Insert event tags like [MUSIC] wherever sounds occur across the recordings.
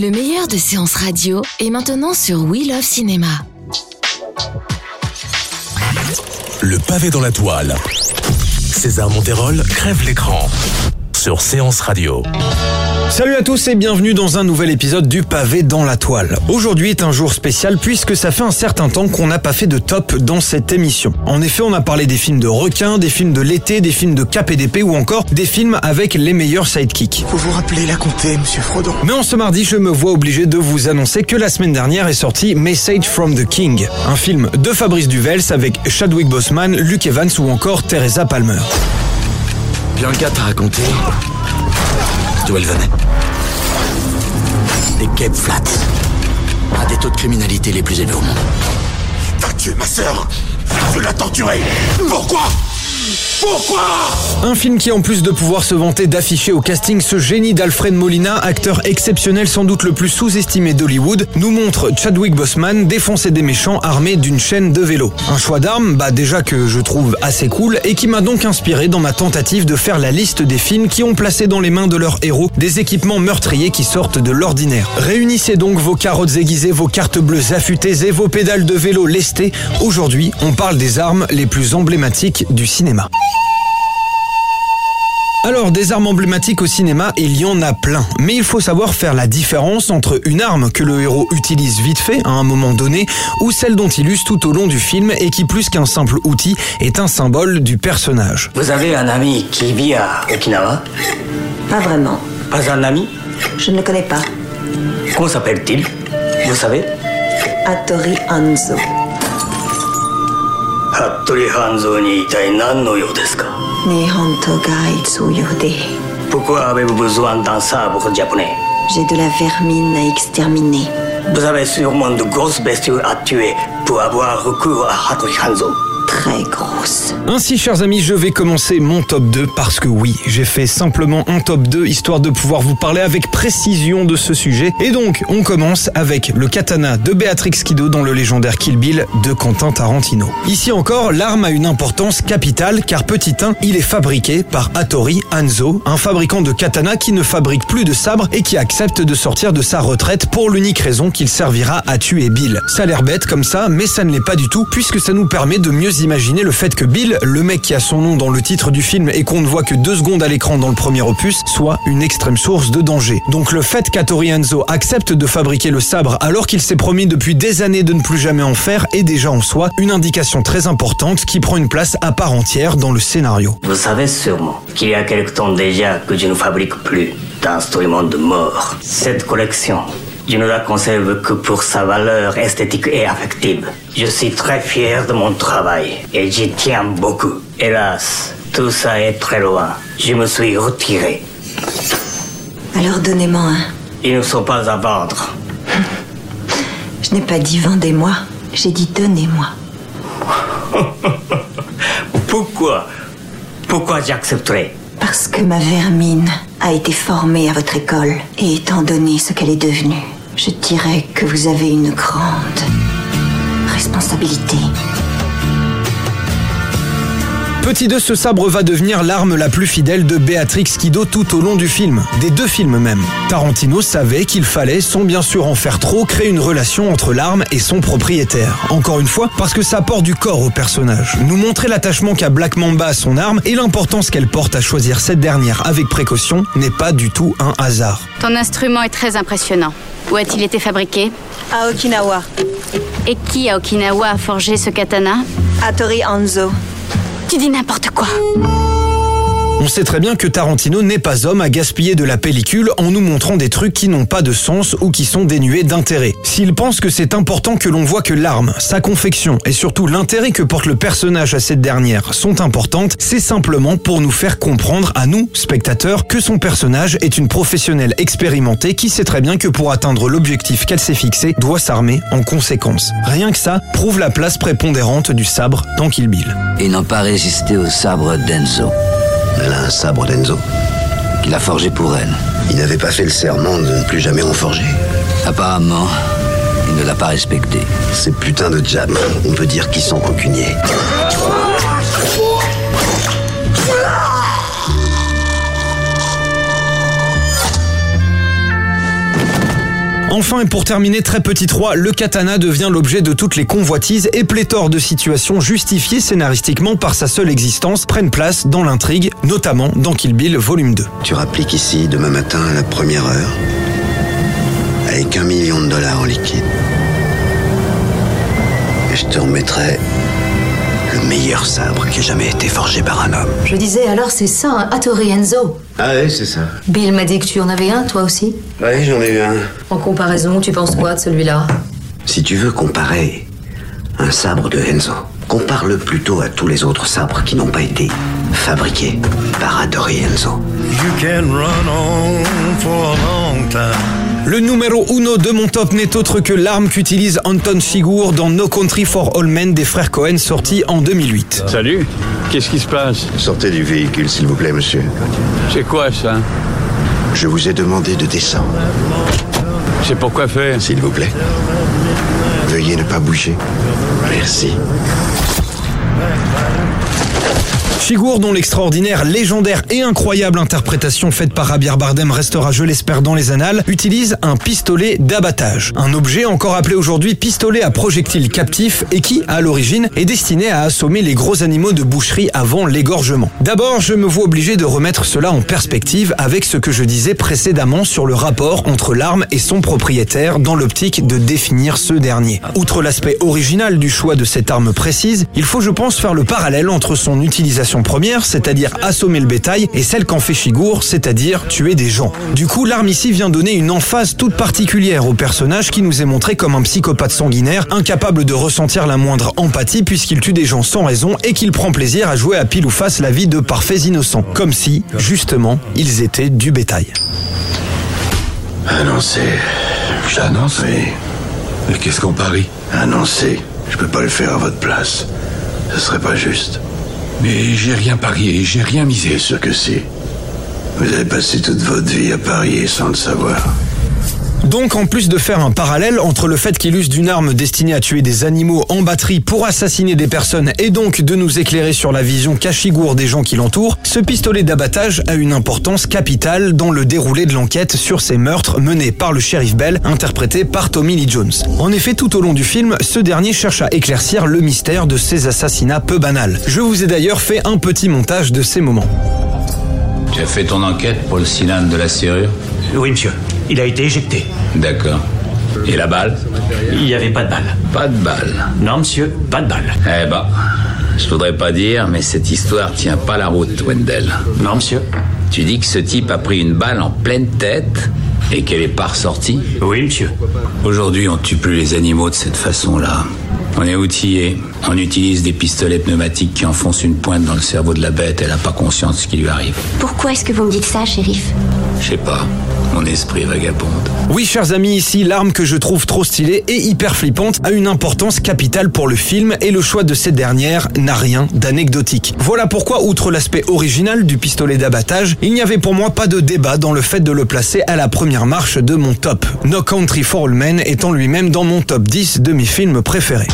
Le meilleur de séances radio est maintenant sur We Love Cinéma. Le pavé dans la toile. César Monterol crève l'écran sur Séance Radio. Salut à tous et bienvenue dans un nouvel épisode du pavé dans la toile. Aujourd'hui est un jour spécial puisque ça fait un certain temps qu'on n'a pas fait de top dans cette émission. En effet, on a parlé des films de requins, des films de l'été, des films de cap et d'épée ou encore des films avec les meilleurs sidekicks. Vous vous rappelez la comté, monsieur Frodon Mais en ce mardi, je me vois obligé de vous annoncer que la semaine dernière est sorti Message from the King, un film de Fabrice Duvels avec Chadwick Boseman, Luke Evans ou encore Teresa Palmer. Bianca t'a raconté d'où elle venait. Des Cape Flats. Un des taux de criminalité les plus élevés au monde. T'as tué ma sœur Tu l'as torturée Pourquoi? Pourquoi Un film qui, en plus de pouvoir se vanter d'afficher au casting ce génie d'Alfred Molina, acteur exceptionnel sans doute le plus sous-estimé d'Hollywood, nous montre Chadwick Boseman défoncer des méchants armés d'une chaîne de vélo. Un choix d'armes, bah déjà que je trouve assez cool et qui m'a donc inspiré dans ma tentative de faire la liste des films qui ont placé dans les mains de leurs héros des équipements meurtriers qui sortent de l'ordinaire. Réunissez donc vos carottes aiguisées, vos cartes bleues affûtées et vos pédales de vélo lestées. Aujourd'hui, on parle des armes les plus emblématiques du cinéma. Alors, des armes emblématiques au cinéma, il y en a plein. Mais il faut savoir faire la différence entre une arme que le héros utilise vite fait, à un moment donné, ou celle dont il use tout au long du film et qui, plus qu'un simple outil, est un symbole du personnage. Vous avez un ami qui vit à Okinawa? Pas vraiment. Pas un ami? Je ne le connais pas. Comment s'appelle-t-il? Vous savez? Hattori Hanzo. Hattori Hanzo ni itai nan no you pourquoi avez-vous besoin d'un sabre japonais? J'ai de la vermine à exterminer. Vous avez sûrement de grosses bestioles à tuer pour avoir recours à Hattori Hanzo. Très grosse. Ainsi, chers amis, je vais commencer mon top 2 parce que oui, j'ai fait simplement un top 2 histoire de pouvoir vous parler avec précision de ce sujet. Et donc, on commence avec le katana de Béatrix Kido dans le légendaire Kill Bill de Quentin Tarantino. Ici encore, l'arme a une importance capitale car petit 1, il est fabriqué par Hattori Hanzo, un fabricant de katana qui ne fabrique plus de sabres et qui accepte de sortir de sa retraite pour l'unique raison qu'il servira à tuer Bill. Ça a l'air bête comme ça, mais ça ne l'est pas du tout puisque ça nous permet de mieux imaginer le fait que Bill, le mec qui a son nom dans le titre du film et qu'on ne voit que deux secondes à l'écran dans le premier opus, soit une extrême source de danger. Donc le fait qu'Hattori Hanzo accepte de fabriquer le sabre alors qu'il s'est promis depuis des années de ne plus jamais en faire est déjà en soi une indication très importante qui prend une place à part entière dans le scénario. Vous savez sûrement qu'il y a quelque temps déjà que je ne fabrique plus d'instruments de mort. Cette collection, je ne la conserve que pour sa valeur esthétique et affective. Je suis très fier de mon travail et j'y tiens beaucoup. Hélas, tout ça est très loin. Je me suis retiré. Alors donnez-moi un. Ils ne sont pas à vendre. [LAUGHS] Je n'ai pas dit vendez-moi. J'ai dit donnez-moi. [LAUGHS] Pourquoi? Pourquoi j'accepterai Parce que ma vermine a été formée à votre école. Et étant donné ce qu'elle est devenue, je dirais que vous avez une grande responsabilité. Petit 2, ce sabre va devenir l'arme la plus fidèle de Béatrix Kido tout au long du film, des deux films même. Tarantino savait qu'il fallait, sans bien sûr en faire trop, créer une relation entre l'arme et son propriétaire. Encore une fois, parce que ça apporte du corps au personnage. Nous montrer l'attachement qu'a Black Mamba à son arme et l'importance qu'elle porte à choisir cette dernière avec précaution n'est pas du tout un hasard. Ton instrument est très impressionnant. Où a-t-il été fabriqué À Okinawa, Et qui à Okinawa a forgé ce katana Hattori Hanzo. Tu dis n'importe quoi. On sait très bien que Tarantino n'est pas homme à gaspiller de la pellicule en nous montrant des trucs qui n'ont pas de sens ou qui sont dénués d'intérêt. S'il pense que c'est important que l'on voit que l'arme, sa confection et surtout l'intérêt que porte le personnage à cette dernière sont importantes, c'est simplement pour nous faire comprendre à nous, spectateurs, que son personnage est une professionnelle expérimentée qui sait très bien que pour atteindre l'objectif qu'elle s'est fixé, doit s'armer en conséquence. Rien que ça prouve la place prépondérante du sabre dans Kill Bill. Ils n'ont pas résisté au sabre d'Enzo. Elle a un sabre d'Enzo. Qu'il a forgé pour elle. Il n'avait pas fait le serment de ne plus jamais en forger. Apparemment, il ne l'a pas respecté. Ces putains de jams, on peut dire qu'ils sont rancuniers. Enfin et pour terminer, très petit 3, le katana devient l'objet de toutes les convoitises et pléthore de situations justifiées scénaristiquement par sa seule existence prennent place dans l'intrigue, notamment dans Kill Bill volume 2. Tu rappliques ici demain matin à la première heure, avec un million de dollars en liquide. Et je te remettrai le meilleur sabre qui ait jamais été forgé par un homme. Je disais, alors c'est ça, un Hattori Enzo. Ah oui, c'est ça. Bill m'a dit que tu en avais un, toi aussi. Oui, j'en ai eu un. En comparaison, tu penses quoi de celui-là? Si tu veux comparer un sabre de Enzo, compare-le plutôt à tous les autres sabres qui n'ont pas été fabriqués par Hattori Enzo. You can run on for a long time. Le numéro uno de mon top n'est autre que l'arme qu'utilise Anton Chigurh dans No Country for All Men des frères Cohen sorti en 2008. Salut, qu'est-ce qui se passe? Sortez du véhicule, s'il vous plaît, monsieur. C'est quoi ça? Je vous ai demandé de descendre. C'est pourquoi faire? S'il vous plaît. Veuillez ne pas bouger. Merci. Chigurh, dont l'extraordinaire, légendaire et incroyable interprétation faite par Javier Bardem restera, je l'espère, dans les annales, utilise un pistolet d'abattage. Un objet encore appelé aujourd'hui pistolet à projectile captif et qui, à l'origine, est destiné à assommer les gros animaux de boucherie avant l'égorgement. D'abord, je me vois obligé de remettre cela en perspective avec ce que je disais précédemment sur le rapport entre l'arme et son propriétaire dans l'optique de définir ce dernier. Outre l'aspect original du choix de cette arme précise, il faut je pense faire le parallèle entre son utilisation première, c'est-à-dire assommer le bétail, et celle qu'en fait Chigurh, c'est-à-dire tuer des gens. Du coup, l'arme ici vient donner une emphase toute particulière au personnage qui nous est montré comme un psychopathe sanguinaire, incapable de ressentir la moindre empathie puisqu'il tue des gens sans raison et qu'il prend plaisir à jouer à pile ou face la vie de parfaits innocents, comme si, justement, ils étaient du bétail. Annoncé. J'annonce Oui. Mais qu'est-ce qu'on parie? Annoncé. Je peux pas le faire à votre place. Ce serait pas juste. Mais j'ai rien parié, j'ai rien misé. Bien sûr que si. Vous avez passé toute votre vie à parier sans le savoir. Donc, en plus de faire un parallèle entre le fait qu'il use d'une arme destinée à tuer des animaux en batterie pour assassiner des personnes et donc de nous éclairer sur la vision cachigourde des gens qui l'entourent, ce pistolet d'abattage a une importance capitale dans le déroulé de l'enquête sur ces meurtres menés par le shérif Bell, interprété par Tommy Lee Jones. En effet, tout au long du film, ce dernier cherche à éclaircir le mystère de ces assassinats peu banals. Je vous ai d'ailleurs fait un petit montage de ces moments. Tu as fait ton enquête pour le cylindre de la serrure? Oui, monsieur. Il a été éjecté. D'accord. Et la balle Il n'y avait pas de balle. Pas de balle. Non, monsieur, pas de balle. Eh ben, je voudrais pas dire, mais cette histoire tient pas la route, Wendell. Non, monsieur. Tu dis que ce type a pris une balle en pleine tête et qu'elle est pas ressortie Oui, monsieur. Aujourd'hui, on tue plus les animaux de cette façon-là. On est outillé. On utilise des pistolets pneumatiques qui enfoncent une pointe dans le cerveau de la bête. Elle n'a pas conscience de ce qui lui arrive. Pourquoi est-ce que vous me dites ça, shérif? Je sais pas. Mon esprit vagabonde. Oui, chers amis, ici, l'arme que je trouve trop stylée et hyper flippante a une importance capitale pour le film et le choix de cette dernière n'a rien d'anecdotique. Voilà pourquoi, outre l'aspect original du pistolet d'abattage, il n'y avait pour moi pas de débat dans le fait de le placer à la première marche de mon top. No Country for All Men étant lui-même dans mon top 10 de mes films préférés.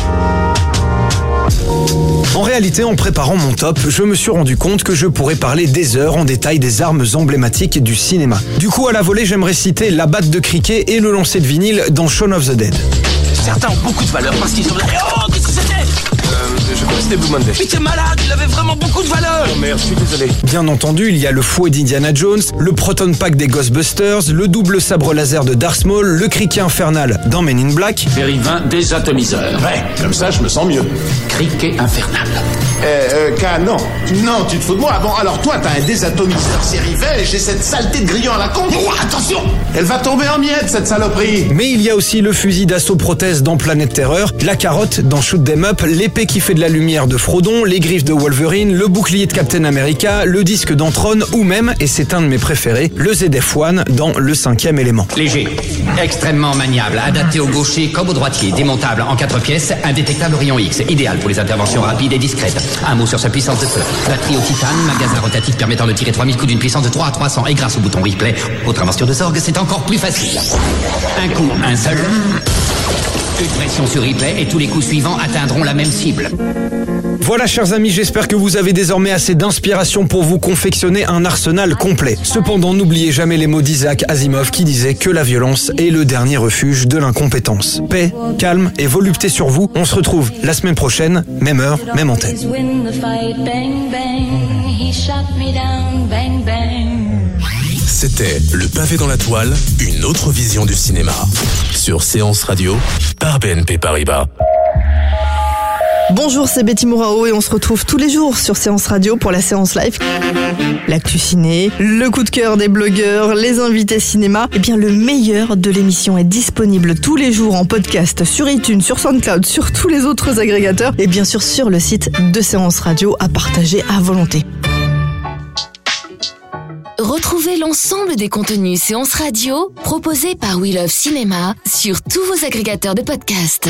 En réalité, en préparant mon top, je me suis rendu compte que je pourrais parler des heures en détail des armes emblématiques du cinéma. Du coup, à la volée, j'aimerais citer la batte de cricket et le lancer de vinyle dans Shaun of the Dead. Certains ont beaucoup de valeur parce qu'ils sont là. Oh, qu'est-ce que c'était? C'était Blue Monday. Mais t'es malade, il avait vraiment beaucoup je suis désolé. Bien entendu, il y a le fouet d'Indiana Jones, le Proton Pack des Ghostbusters, le double sabre laser de Darth Maul, le criquet infernal dans Men in Black. Périvin désatomiseur. Ouais, comme ça je me sens mieux. Criquet infernal. Euh, euh, K, non. Non, tu te fous de moi. Bon, alors toi, t'as un désatomiseur série V et j'ai cette saleté de grillon à la con. Oh, attention Elle va tomber en miettes, cette saloperie Mais il y a aussi le fusil d'assaut prothèse dans Planète Terreur, la carotte dans Shoot 'em Up, l'épée qui fait de la lumière de Frodon, les griffes de Wolverine, le bouclier de Captain America, le disque d'Antron ou même, et c'est un de mes préférés, le ZF-1 dans Le cinquième élément. Léger, extrêmement maniable, adapté au gaucher comme au droitier, démontable en quatre pièces, indétectable rayon X, idéal pour les interventions rapides et discrètes. Un mot sur sa puissance de feu. Batterie au titane, magasin rotatif permettant de tirer 3000 coups d'une puissance de 3 à 300 et grâce au bouton replay, autre invention de Sorg, c'est encore plus facile. Un coup, un seul. Une pression sur replay et tous les coups suivants atteindront la même cible. Voilà chers amis, j'espère que vous avez désormais assez d'inspiration pour vous confectionner un arsenal complet. Cependant, n'oubliez jamais les mots d'Isaac Asimov qui disait que la violence est le dernier refuge de l'incompétence. Paix, calme et volupté sur vous. On se retrouve la semaine prochaine, même heure, même antenne. C'était Le pavé dans la toile, une autre vision du cinéma. Sur Séance Radio, par BNP Paribas. Bonjour, c'est Betty Mourao et on se retrouve tous les jours sur Séance Radio pour la séance live. L'actu ciné, le coup de cœur des blogueurs, les invités cinéma. Eh bien, le meilleur de l'émission est disponible tous les jours en podcast sur iTunes, sur SoundCloud, sur tous les autres agrégateurs et bien sûr sur le site de Séance Radio à partager à volonté. Retrouvez l'ensemble des contenus séances radio proposés par We Love Cinéma sur tous vos agrégateurs de podcasts.